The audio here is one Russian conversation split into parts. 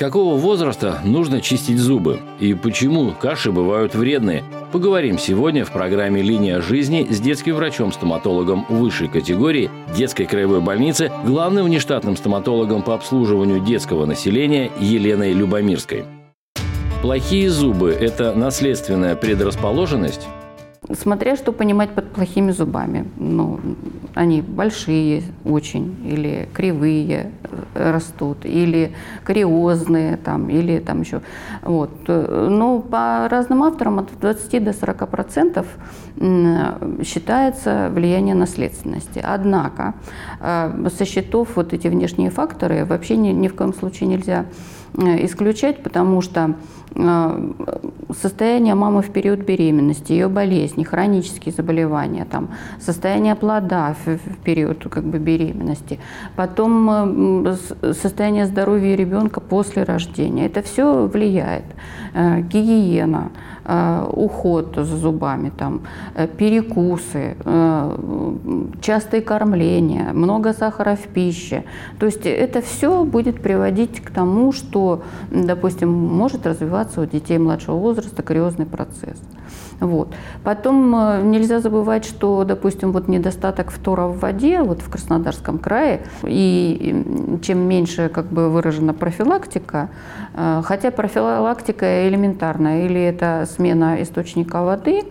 какого возраста нужно чистить зубы? И почему каши бывают вредные? Поговорим сегодня в программе «Линия жизни» с детским врачом-стоматологом высшей категории детской краевой больницы, главным внештатным стоматологом по обслуживанию детского населения Еленой Любомирской. Плохие зубы – это наследственная предрасположенность? Смотря что понимать под плохими зубами. Ну, они большие очень, или кривые э, растут, или кариозные, там, или там еще. Вот. Но по разным авторам от 20 до 40 процентов считается влияние наследственности. Однако э, со счетов вот эти внешние факторы вообще ни, ни в коем случае нельзя э, исключать, потому что Э, состояние мамы в период беременности, ее болезни, хронические заболевания, там, состояние плода в, период как бы, беременности, потом э, состояние здоровья ребенка после рождения. Это все влияет. Э, гигиена, уход за зубами, там, перекусы, частые кормления, много сахара в пище. То есть это все будет приводить к тому, что, допустим, может развиваться у детей младшего возраста кариозный процесс. Вот. Потом э, нельзя забывать, что, допустим, вот недостаток фтора в воде, вот в Краснодарском крае, и чем меньше как бы выражена профилактика, э, хотя профилактика элементарная, или это смена источника воды,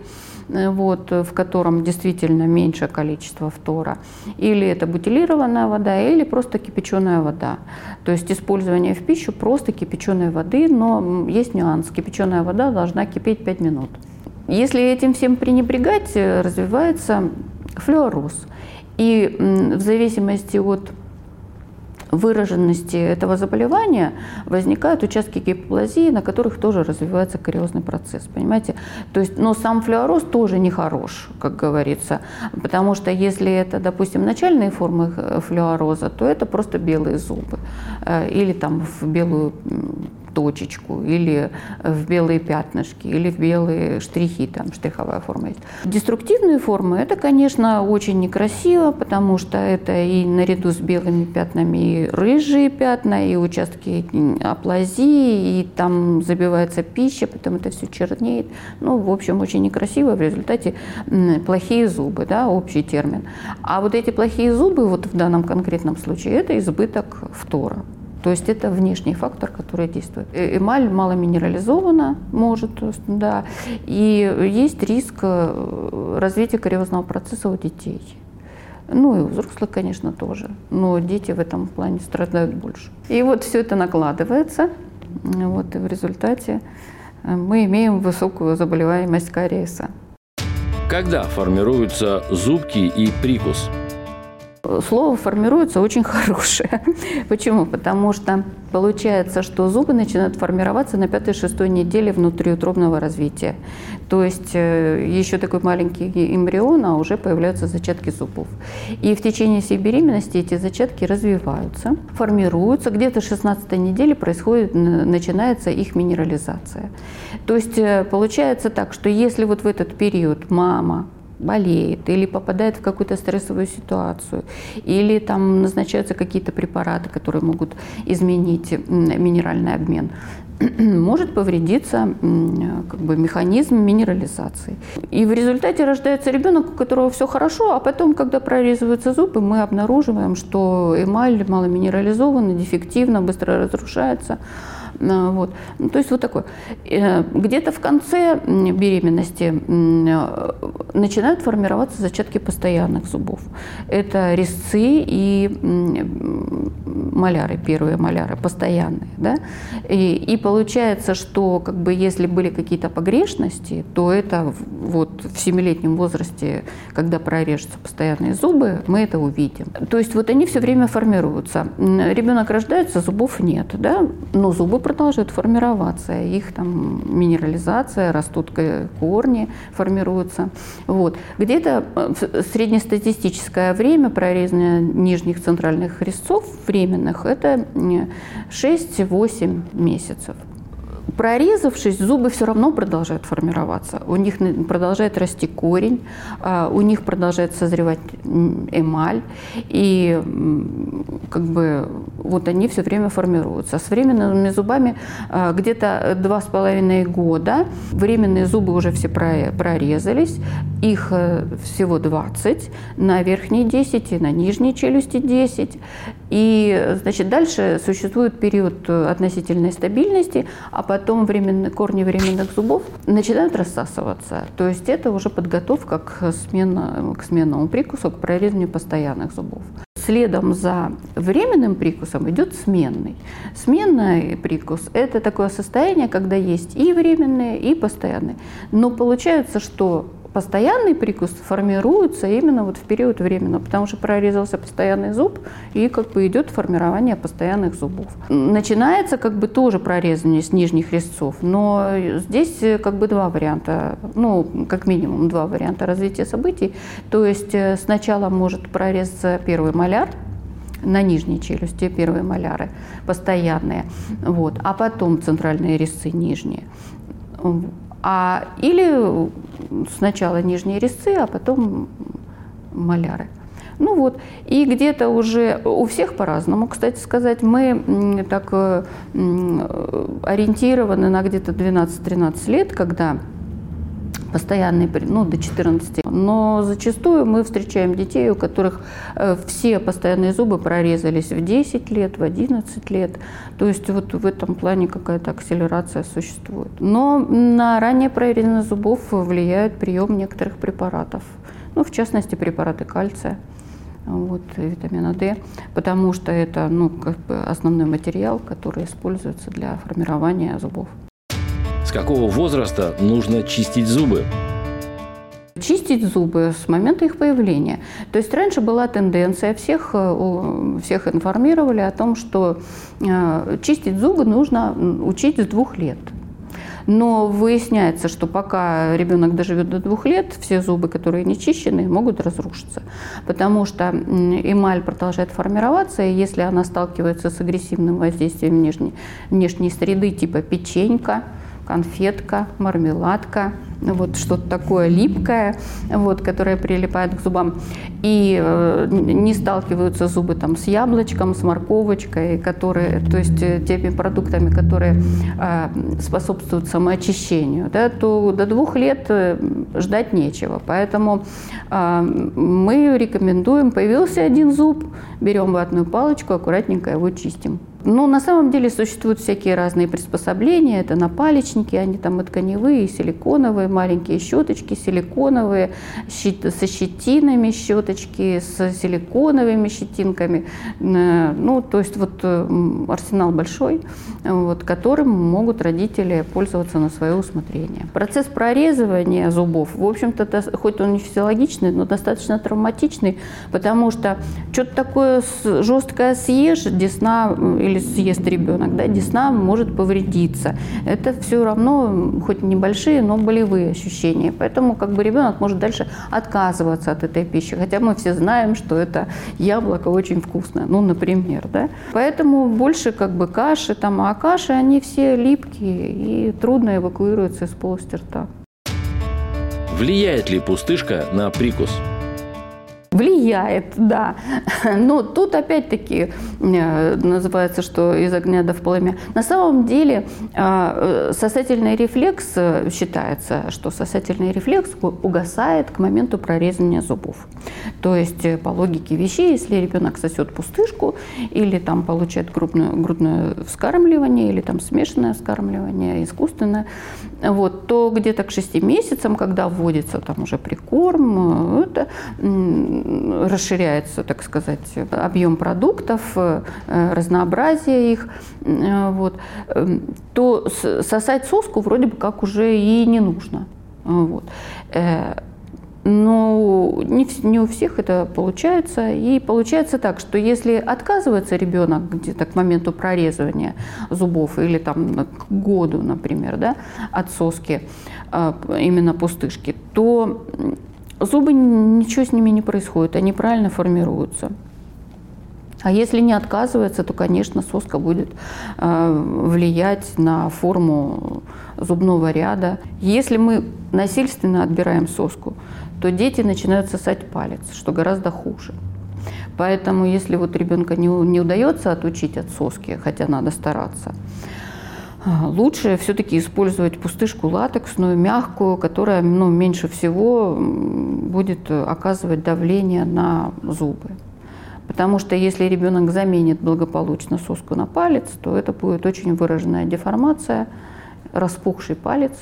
Э, вот, в котором действительно меньшее количество фтора, или это бутилированная вода, или просто кипяченая вода. То есть использование в пищу просто кипяченой воды, но есть нюанс. Кипяченая вода должна кипеть 5 минут. Если этим всем пренебрегать, э, развивается флюороз. И в зависимости от выраженности этого заболевания возникают участки гипоплазии, на которых тоже развивается кариозный процесс, понимаете? То есть, но сам флюороз тоже не хорош, как говорится, потому что если это, допустим, начальные формы флюороза, то это просто белые зубы э, или там в белую точечку, или в белые пятнышки, или в белые штрихи, там штриховая форма есть. Деструктивные формы – это, конечно, очень некрасиво, потому что это и наряду с белыми пятнами и рыжие пятна, и участки аплазии, и там забивается пища, потом это все чернеет. Ну, в общем, очень некрасиво, в результате плохие зубы, да, общий термин. А вот эти плохие зубы, вот в данном конкретном случае, это избыток фтора. То есть это внешний фактор, который действует. Э, эмаль мало минерализована, может, да, и есть риск э, развития кариозного процесса у детей. Ну и у взрослых, конечно, тоже. Но дети в этом плане страдают больше. И вот все это накладывается. Вот, и в результате э, мы имеем высокую заболеваемость кариеса. Когда формируются зубки и прикус? Слово формируется очень хорошее. Почему? Потому что получается, что зубы начинают формироваться на пятой-шестой неделе внутриутробного развития. То есть э, еще такой маленький эмбрион, а уже появляются зачатки зубов. И в течение всей беременности эти зачатки развиваются, формируются. Где-то 16 недели происходит, начинается их минерализация. То есть э, получается так, что если вот в этот период мама болеет или попадает в какую-то стрессовую ситуацию, или там назначаются какие-то препараты, которые могут изменить минеральный обмен, может повредиться как бы, механизм минерализации. И в результате рождается ребенок, у которого все хорошо, а потом, когда прорезываются зубы, мы обнаруживаем, что эмаль маломинерализована, дефективна, быстро разрушается. А, вот. Ну, то есть вот такое. Э, где-то в конце беременности э, начинают формироваться зачатки постоянных зубов. Это резцы и маляры, первые маляры, постоянные. Да? И, и получается, что как бы, если были какие-то погрешности, то это вот в семилетнем возрасте, когда прорежутся постоянные зубы, мы это увидим. То есть вот они все время формируются. Ребенок рождается, зубов нет, да? но зубы продолжают формироваться, их там минерализация, растут корни, формируются. Вот. Где-то э, среднестатистическое время прорезания нижних центральных резцов временных – это 6-8 месяцев. Прорезавшись, зубы все равно продолжают формироваться. У них продолжает расти корень, а, у них продолжает созревать эмаль, и как бы вот они все время формируются. С временными зубами а, где-то два с половиной года временные зубы уже все прорезались, их э, всего 20, на верхней 10 и на нижней челюсти 10. И, значит, дальше существует период относительной стабильности, а потом временные, корни временных зубов начинают рассасываться. То есть это уже подготовка к, смена, к сменному прикусу, к прорезанию постоянных зубов. Следом за временным прикусом идет сменный. Сменный прикус – это такое состояние, когда есть и временные, и постоянные. Но получается, что постоянный прикус формируется именно вот в период временно, потому что прорезался постоянный зуб, и как бы идет формирование постоянных зубов. Начинается как бы тоже прорезание с нижних резцов, но здесь как бы два варианта, ну, как минимум два варианта развития событий. То есть э, сначала может прорезаться первый маляр, на нижней челюсти первые маляры постоянные, вот, а потом центральные резцы нижние. А, или сначала нижние резцы, а потом маляры. Ну вот, и где-то уже у всех по-разному, кстати сказать, мы так э, ориентированы на где-то 12-13 лет, когда постоянный, ну, до 14. Но зачастую мы встречаем детей, у которых э, все постоянные зубы прорезались в 10 лет, в 11 лет. То есть вот в этом плане какая-то акселерация существует. Но на раннее прорезание зубов влияет прием некоторых препаратов. Ну, в частности, препараты кальция вот, витамина D, потому что это ну, как бы основной материал, который используется для формирования зубов. С какого возраста нужно чистить зубы? чистить зубы с момента их появления. То есть раньше была тенденция, всех, э, всех информировали о том, что э, чистить зубы нужно учить с двух лет. Но выясняется, что пока ребенок доживет до двух лет, все зубы, которые не чищены, могут разрушиться. Потому что эмаль продолжает формироваться, и если она сталкивается с агрессивным воздействием внешней, внешней среды, типа печенька, конфетка, мармеладка, вот что-то такое липкое, вот, которое прилипает к зубам. И э, не сталкиваются зубы там с яблочком, с морковочкой, которые, то есть э, теми продуктами, которые э, способствуют самоочищению, да, то до двух лет э, ждать нечего. Поэтому э, мы рекомендуем, появился один зуб, берем ватную палочку, аккуратненько его чистим. Ну, на самом деле существуют всякие разные приспособления. Это напалечники, они там и тканевые, и силиконовые, маленькие щеточки, силиконовые, со щетинами щеточки, с силиконовыми щетинками. Э, ну, то есть вот э, арсенал большой, вот, которым могут родители пользоваться на свое усмотрение. Процесс прорезывания зубов, в общем-то, хоть он не физиологичный, но достаточно травматичный, потому что что-то такое жесткое съешь, десна или съест ребенок, да, десна может повредиться. Это все равно, хоть небольшие, но болевые ощущения. Поэтому как бы ребенок может дальше отказываться от этой пищи. Хотя мы все знаем, что это яблоко очень вкусное, ну, например, да. Поэтому больше как бы каши там, а каши, они все липкие и трудно эвакуируются из полости рта. Влияет ли пустышка на прикус? Влияет, да. Но тут опять-таки э, называется, что из огня до в пламя. На самом деле э, сосательный рефлекс э, считается, что сосательный рефлекс угасает к моменту прорезания зубов. То есть по логике вещей, если ребенок сосет пустышку или там получает грудное, грудное вскармливание или там смешанное вскармливание, искусственное, вот, то где-то к 6 месяцам, когда вводится там уже прикорм, это расширяется, так сказать, объем продуктов, э, разнообразие их, э, вот, эм, то сосать соску вроде бы как уже и не нужно. Вот. Э, но не, не у всех это получается. И получается так, что если отказывается ребенок где-то к моменту прорезывания зубов или там к году, например, да, от соски, именно пустышки, то Зубы, ничего с ними не происходит, они правильно формируются. А если не отказывается, то, конечно, соска будет э, влиять на форму зубного ряда. Если мы насильственно отбираем соску, то дети начинают сосать палец, что гораздо хуже. Поэтому, если вот ребенка не, не удается отучить от соски, хотя надо стараться, лучше все-таки использовать пустышку латексную, мягкую, которая ну, меньше всего будет оказывать давление на зубы. Потому что если ребенок заменит благополучно соску на палец, то это будет очень выраженная деформация, распухший палец,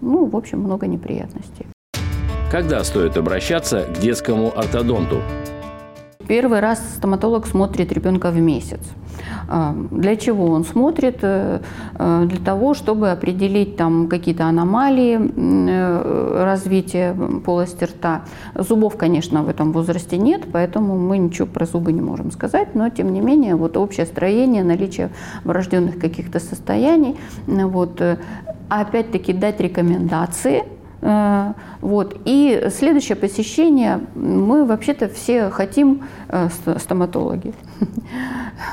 ну, в общем, много неприятностей. Когда стоит обращаться к детскому ортодонту? Первый раз стоматолог смотрит ребенка в месяц. А, для чего он смотрит? Э, э, для того, чтобы определить там какие-то аномалии э, развития полости рта. Зубов, конечно, в этом возрасте нет, поэтому мы ничего про зубы не можем сказать, но тем не менее вот общее строение, наличие врожденных каких-то состояний, вот, опять-таки дать рекомендации – вот. И следующее посещение, мы вообще-то все хотим, э, стоматологи,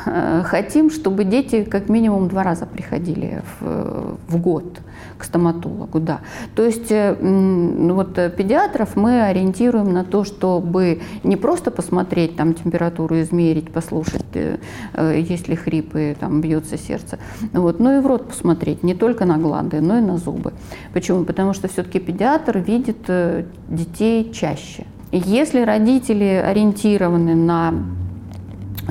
хотим, чтобы дети как минимум два раза приходили в, в год к стоматологу, да. То есть э, вот педиатров мы ориентируем на то, чтобы не просто посмотреть там температуру, измерить, послушать, есть ли хрипы, там бьется сердце, вот, но и в рот посмотреть, не только на гланды, но и на зубы. Почему? Потому что все-таки педиатр видит э, детей чаще. Если родители ориентированы на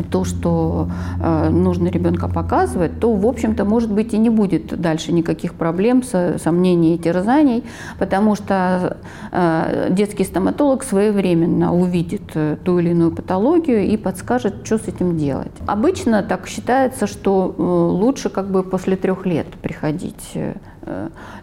то, что э, нужно ребенка показывать, то, в общем-то, может быть, и не будет дальше никаких проблем, с, сомнений и терзаний, потому что э, детский стоматолог своевременно увидит э, ту или иную патологию и подскажет, что с этим делать. Обычно так считается, что э, лучше как бы после трех лет приходить э,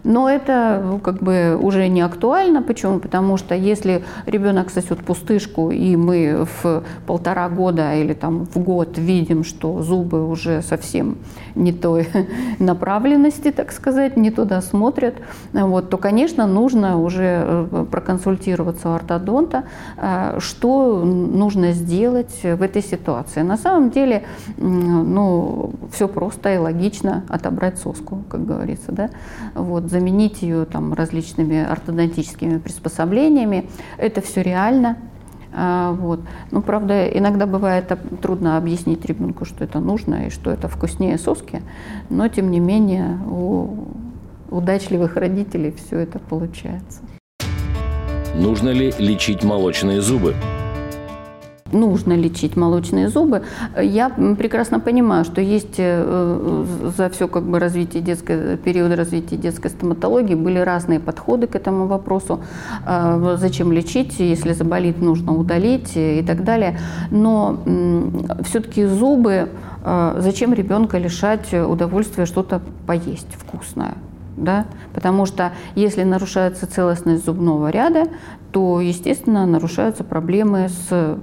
но это ну, как бы уже не актуально. Почему? Потому что если ребенок сосет пустышку, и мы в полтора года или там в год видим, что зубы уже совсем не той направленности, так сказать, не туда смотрят, вот, то, конечно, нужно уже э, проконсультироваться у ортодонта, э, что нужно сделать в этой ситуации. На самом деле, ну, все просто и логично отобрать соску, как говорится, да, вот, заменить ее там различными ортодонтическими приспособлениями. Это все реально. А, вот. Ну, правда, иногда бывает трудно объяснить ребенку, что это нужно и что это вкуснее соски, но тем не менее у удачливых родителей все это получается. Нужно ли лечить молочные зубы? Нужно лечить молочные зубы. Я прекрасно понимаю, что есть э, за все как бы развитие детской, период развития детской стоматологии были разные подходы к этому вопросу. Э, зачем лечить, если заболит, нужно удалить и так далее. Но все-таки зубы, э, зачем ребенка лишать удовольствия что-то поесть вкусное? Да? потому что если нарушается целостность зубного ряда, то, естественно, нарушаются проблемы с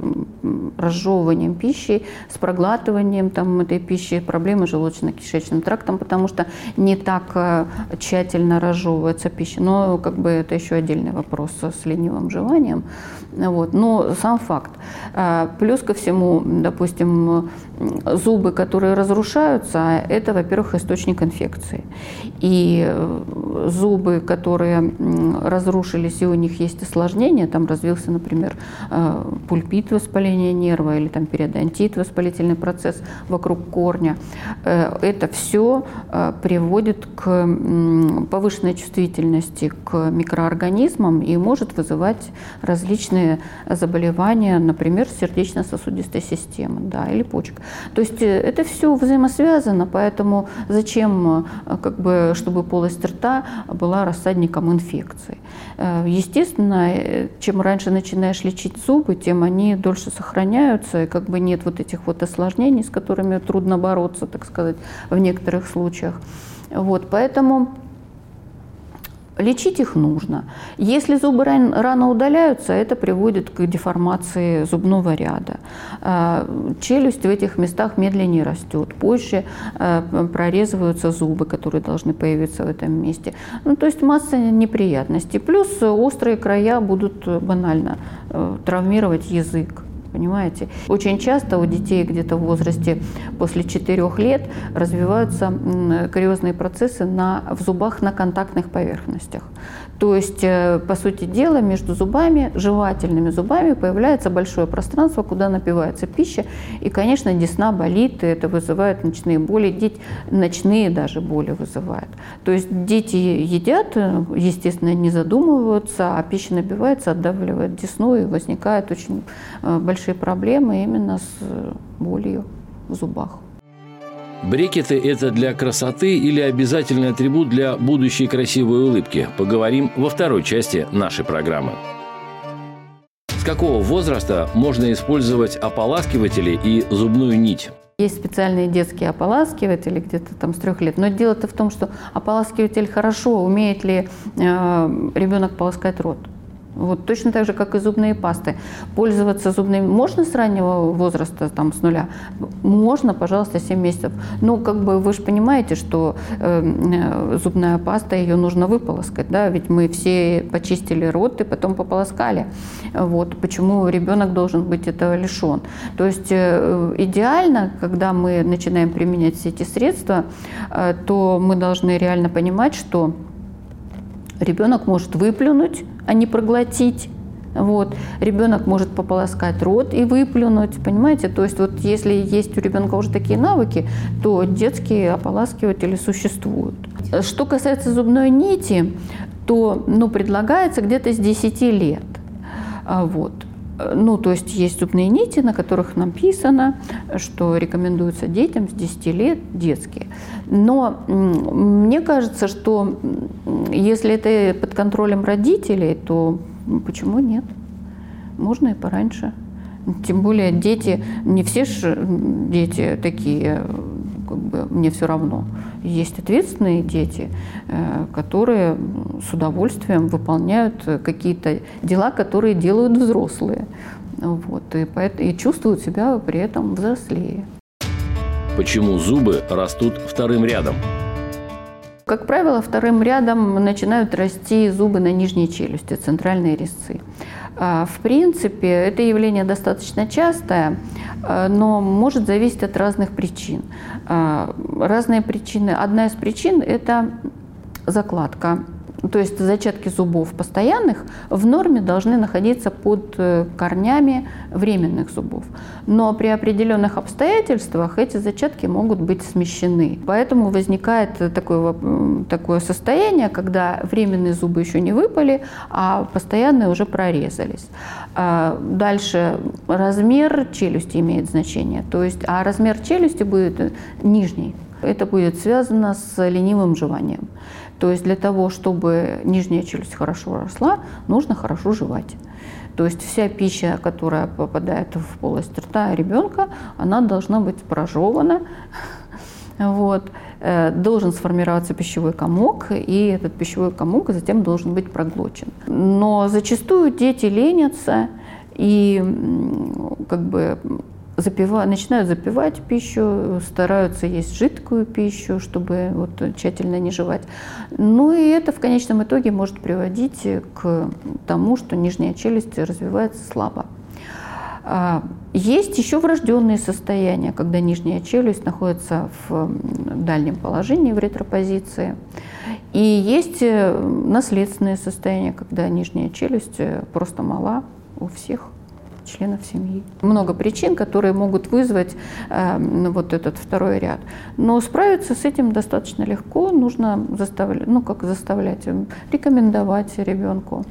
разжевыванием пищи, с проглатыванием там, этой пищи, проблемы с желудочно-кишечным трактом, потому что не так э, тщательно разжевывается пища. Но как бы это еще отдельный вопрос с ленивым желанием. Вот. Но сам факт. А, плюс ко всему, допустим, зубы, которые разрушаются, это, во-первых, источник инфекции. И э, зубы, которые разрушились, и у них есть осложнения, там развился, например, э, пульпит воспаления нерва или там периодонтит, воспалительный процесс вокруг корня, э, это все приводит к повышенной чувствительности к микроорганизмам и может вызывать различные заболевания, например, сердечно-сосудистой системы да, или почек. То есть э, это все взаимосвязано, поэтому зачем, э, как бы, чтобы полость рта была рассадником инфекции. Э, естественно, чем раньше начинаешь лечить зубы, тем они дольше сохраняются, и как бы нет вот этих вот осложнений, с которыми трудно бороться, так сказать, в некоторых случаях. Вот, поэтому Лечить их нужно. Если зубы рано удаляются, это приводит к деформации зубного ряда. А, челюсть в этих местах медленнее растет, позже а, прорезываются зубы, которые должны появиться в этом месте. Ну, то есть масса неприятностей. Плюс острые края будут банально э, травмировать язык понимаете? Очень часто у детей где-то в возрасте после 4 лет развиваются кариозные процессы на, в зубах на контактных поверхностях. То есть, э, по сути дела, между зубами, жевательными зубами появляется большое пространство, куда напивается пища. И, конечно, десна болит, и это вызывает ночные боли. Дети, ночные даже боли вызывает. То есть дети едят, э, естественно, не задумываются, а пища набивается, отдавливает десну, и возникают очень э, большие проблемы именно с болью в зубах. Брекеты – это для красоты или обязательный атрибут для будущей красивой улыбки? Поговорим во второй части нашей программы. С какого возраста можно использовать ополаскиватели и зубную нить? Есть специальные детские ополаскиватели где-то там с трех лет. Но дело-то в том, что ополаскиватель хорошо, умеет ли э, ребенок полоскать рот. Вот точно так же, как и зубные пасты. Пользоваться зубными можно с раннего возраста, там, с нуля? Можно, пожалуйста, 7 месяцев. Но как бы вы же понимаете, что э, зубная паста, ее нужно выполоскать, да, ведь мы все почистили рот и потом пополоскали. Вот почему ребенок должен быть этого лишен. То есть э, идеально, когда мы начинаем применять все эти средства, э, то мы должны реально понимать, что ребенок может выплюнуть а не проглотить. Вот. Ребенок может пополоскать рот и выплюнуть, понимаете? То есть вот если есть у ребенка уже такие навыки, то детские ополаскиватели существуют. Что касается зубной нити, то ну, предлагается где-то с 10 лет. А вот. Ну, то есть есть зубные нити, на которых написано, что рекомендуется детям с 10 лет детские. Но мне кажется, что если это под контролем родителей, то почему нет? Можно и пораньше. Тем более дети, не все же дети такие, как бы мне все равно. Есть ответственные дети, э, которые с удовольствием выполняют какие-то дела, которые делают взрослые. Вот, и, и чувствуют себя при этом взрослее. Почему зубы растут вторым рядом? Как правило, вторым рядом начинают расти зубы на нижней челюсти, центральные резцы. А, в принципе, это явление достаточно частое, а, но может зависеть от разных причин. А, разные причины. Одна из причин – это закладка то есть зачатки зубов постоянных в норме должны находиться под э, корнями временных зубов. Но при определенных обстоятельствах эти зачатки могут быть смещены. Поэтому возникает такое, такое состояние, когда временные зубы еще не выпали, а постоянные уже прорезались. А дальше размер челюсти имеет значение. То есть, а размер челюсти будет э, нижний. Это будет связано с ленивым жеванием. То есть для того, чтобы нижняя челюсть хорошо росла, нужно хорошо жевать. То есть вся пища, которая попадает в полость рта ребенка, она должна быть прожевана. Вот. Э, должен сформироваться пищевой комок, и этот пищевой комок затем должен быть проглочен. Но зачастую дети ленятся и как бы запива, начинают запивать пищу, стараются есть жидкую пищу, чтобы вот тщательно не жевать. Ну и это в конечном итоге может приводить к тому, что нижняя челюсть развивается слабо. А, есть еще врожденные состояния, когда нижняя челюсть находится в дальнем положении, в ретропозиции. И есть э, наследственные состояния, когда нижняя челюсть э, просто мала у всех членов семьи. Много причин, которые могут вызвать э, вот этот второй ряд. Но справиться с этим достаточно легко. Нужно заставлять, ну как заставлять, рекомендовать ребенку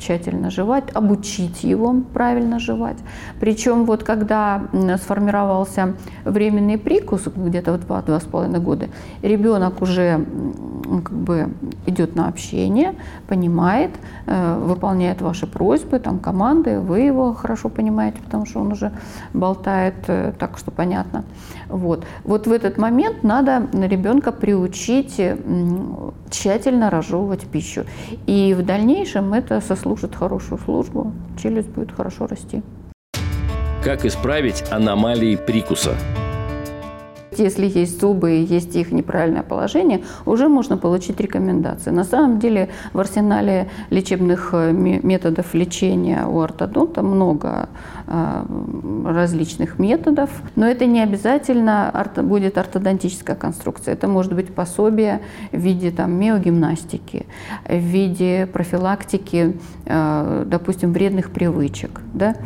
тщательно жевать, обучить его правильно жевать. Причем вот когда сформировался временный прикус, где-то в 2-2,5 года, ребенок уже как бы идет на общение, понимает, э, выполняет ваши просьбы, там команды, вы его хорошо понимаете, потому что он уже болтает э, так, что понятно. Вот. вот в этот момент надо ребенка приучить тщательно разжевывать пищу. И в дальнейшем это сослужит хорошую службу, челюсть будет хорошо расти. Как исправить аномалии прикуса? Если есть зубы и есть их неправильное положение, уже можно получить рекомендации. На самом деле в арсенале лечебных э, методов лечения у ортодонта много э, различных методов, но это не обязательно будет ортодонтическая конструкция. Это может быть пособие в виде там, миогимнастики, в виде профилактики, э, допустим, вредных привычек. Да?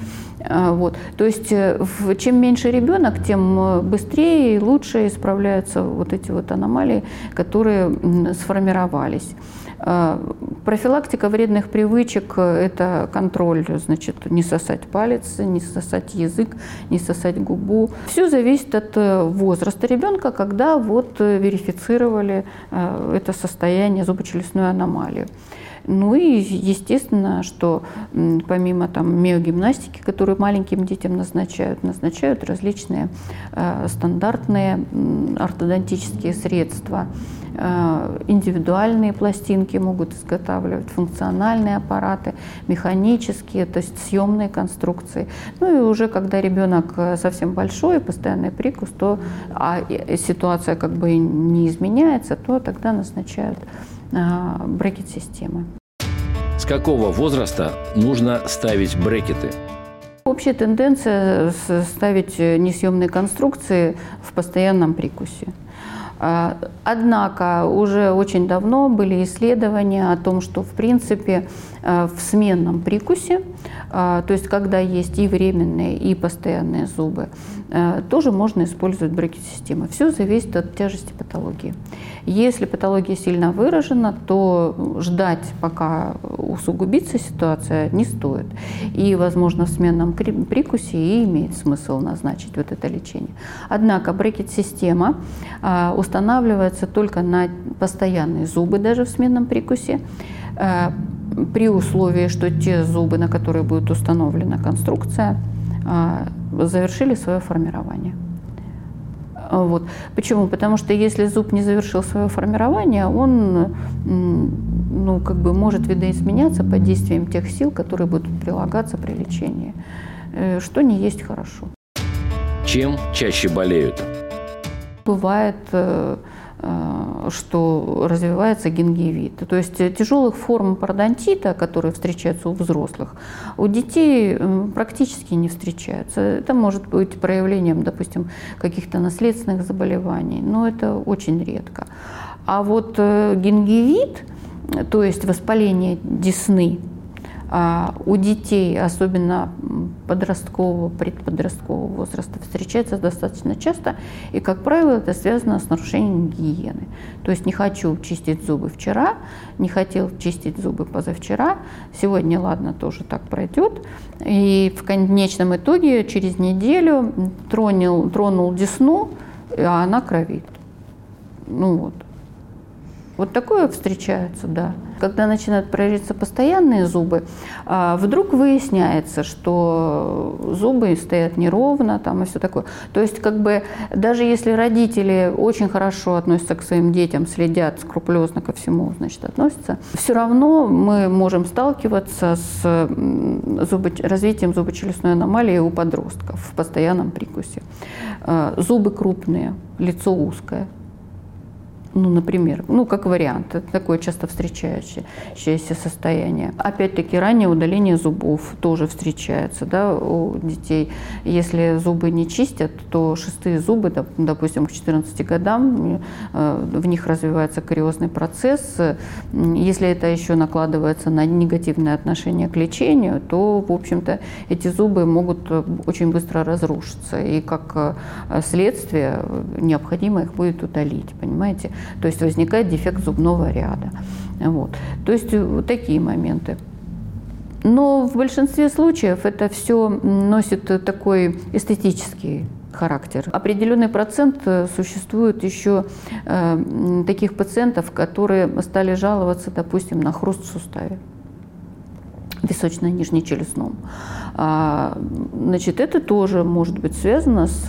А, вот. То есть э, чем меньше ребенок, тем э, быстрее и лучше исправляются вот эти вот аномалии, которые сформировались. А, профилактика вредных привычек – это контроль, значит, не сосать палец, не сосать язык, не сосать губу. Все зависит от э, возраста ребенка, когда вот верифицировали это состояние зубочелюстной аномалии. Ну и естественно, что помимо там миогимнастики, которую маленьким детям назначают, назначают различные э, стандартные ортодонтические средства. Э, индивидуальные пластинки могут изготавливать, функциональные аппараты, механические, то есть съемные конструкции. Ну и уже когда ребенок э, совсем большой, постоянный прикус, то а ситуация как бы не изменяется, то тогда назначают брекет-системы. С какого возраста нужно ставить брекеты? Общая тенденция ставить несъемные конструкции в постоянном прикусе. А, однако уже очень давно были исследования о том, что в принципе э, в сменном прикусе, а, то есть когда есть и временные, и постоянные зубы, э, тоже можно использовать брекет-системы. Все зависит от тяжести патологии. Если патология сильно выражена, то ждать, пока усугубится ситуация, не стоит. И, возможно, в сменном прикусе и имеет смысл назначить вот это лечение. Однако брекет-система а, устанавливается только на постоянные зубы, даже в сменном прикусе а, при условии, что те зубы, на которые будет установлена конструкция, а, завершили свое формирование. Вот. Почему? Потому что если зуб не завершил свое формирование, он ну, как бы может видоизменяться под действием тех сил, которые будут прилагаться при лечении, э, что не есть хорошо. Чем чаще болеют? Бывает э, Э, что развивается гингивит. То есть тяжелых форм пародонтита, которые встречаются у взрослых, у детей э, практически не встречаются. Это может быть проявлением, допустим, каких-то наследственных заболеваний, но это очень редко. А вот э, гингивит, то есть воспаление десны, у детей, особенно подросткового, предподросткового возраста, встречается достаточно часто. И, как правило, это связано с нарушением гигиены. То есть не хочу чистить зубы вчера, не хотел чистить зубы позавчера, сегодня, ладно, тоже так пройдет. И в конечном итоге через неделю тронул, тронул десну, а она кровит. Ну вот. Вот такое встречается, да. Когда начинают проявляться постоянные зубы, а, вдруг выясняется, что зубы стоят неровно там и все такое. То есть как бы даже если родители очень хорошо относятся к своим детям, следят скрупулезно ко всему, значит, относятся, все равно мы можем сталкиваться с зубо... развитием зубочелюстной аномалии у подростков в постоянном прикусе. А, зубы крупные, лицо узкое – ну, например, ну, как вариант, это такое часто встречающееся состояние. Опять-таки, раннее удаление зубов тоже встречается да, у детей. Если зубы не чистят, то шестые зубы, допустим, к 14 годам, э, в них развивается кариозный процесс. Если это еще накладывается на негативное отношение к лечению, то, в общем-то, эти зубы могут э, очень быстро разрушиться. И как э, следствие необходимо их будет удалить, понимаете? То есть возникает дефект зубного ряда. Вот. То есть э, вот такие моменты. Но в большинстве случаев это все носит такой эстетический характер. Определенный процент э, существует еще э, таких пациентов, которые стали жаловаться, допустим, на хруст в суставе височно-нижнечелюстном. А, значит, это тоже может быть связано с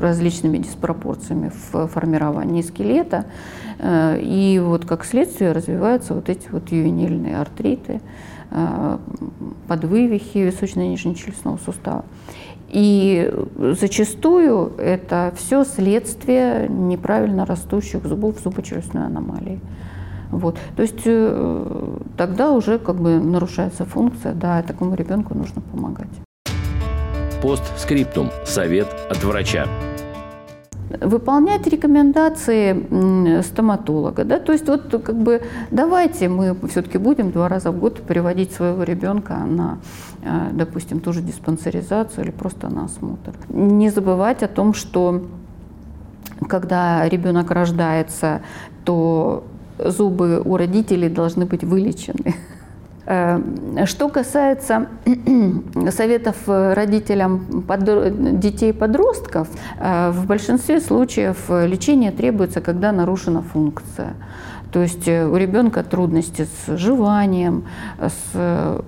различными диспропорциями в формировании скелета. Э, и вот как следствие развиваются вот эти вот ювенильные артриты, э, подвывихи височно-нижнечелюстного сустава. И зачастую это все следствие неправильно растущих зубов зубочелюстной аномалии. Вот. То есть э, тогда уже как бы нарушается функция, да, и такому ребенку нужно помогать. Постскриптум. Совет от врача выполнять рекомендации стоматолога. Да? То есть вот как бы давайте мы все-таки будем два раза в год приводить своего ребенка на, э, допустим, ту же диспансеризацию или просто на осмотр. Не забывать о том, что когда ребенок рождается, то зубы у родителей должны быть вылечены. Э, что касается советов родителям детей-подростков, э, в большинстве случаев лечение требуется, когда нарушена функция. То есть э, у ребенка трудности с жеванием, с,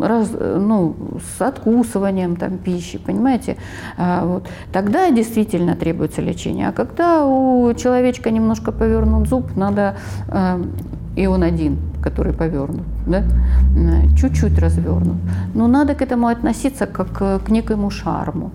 раз, ну, с откусыванием там, пищи, понимаете? Вот. Тогда действительно требуется лечение. А когда у человечка немножко повернут зуб, надо и он один, который повернут, да? чуть-чуть развернут. Но надо к этому относиться как к некоему шарму.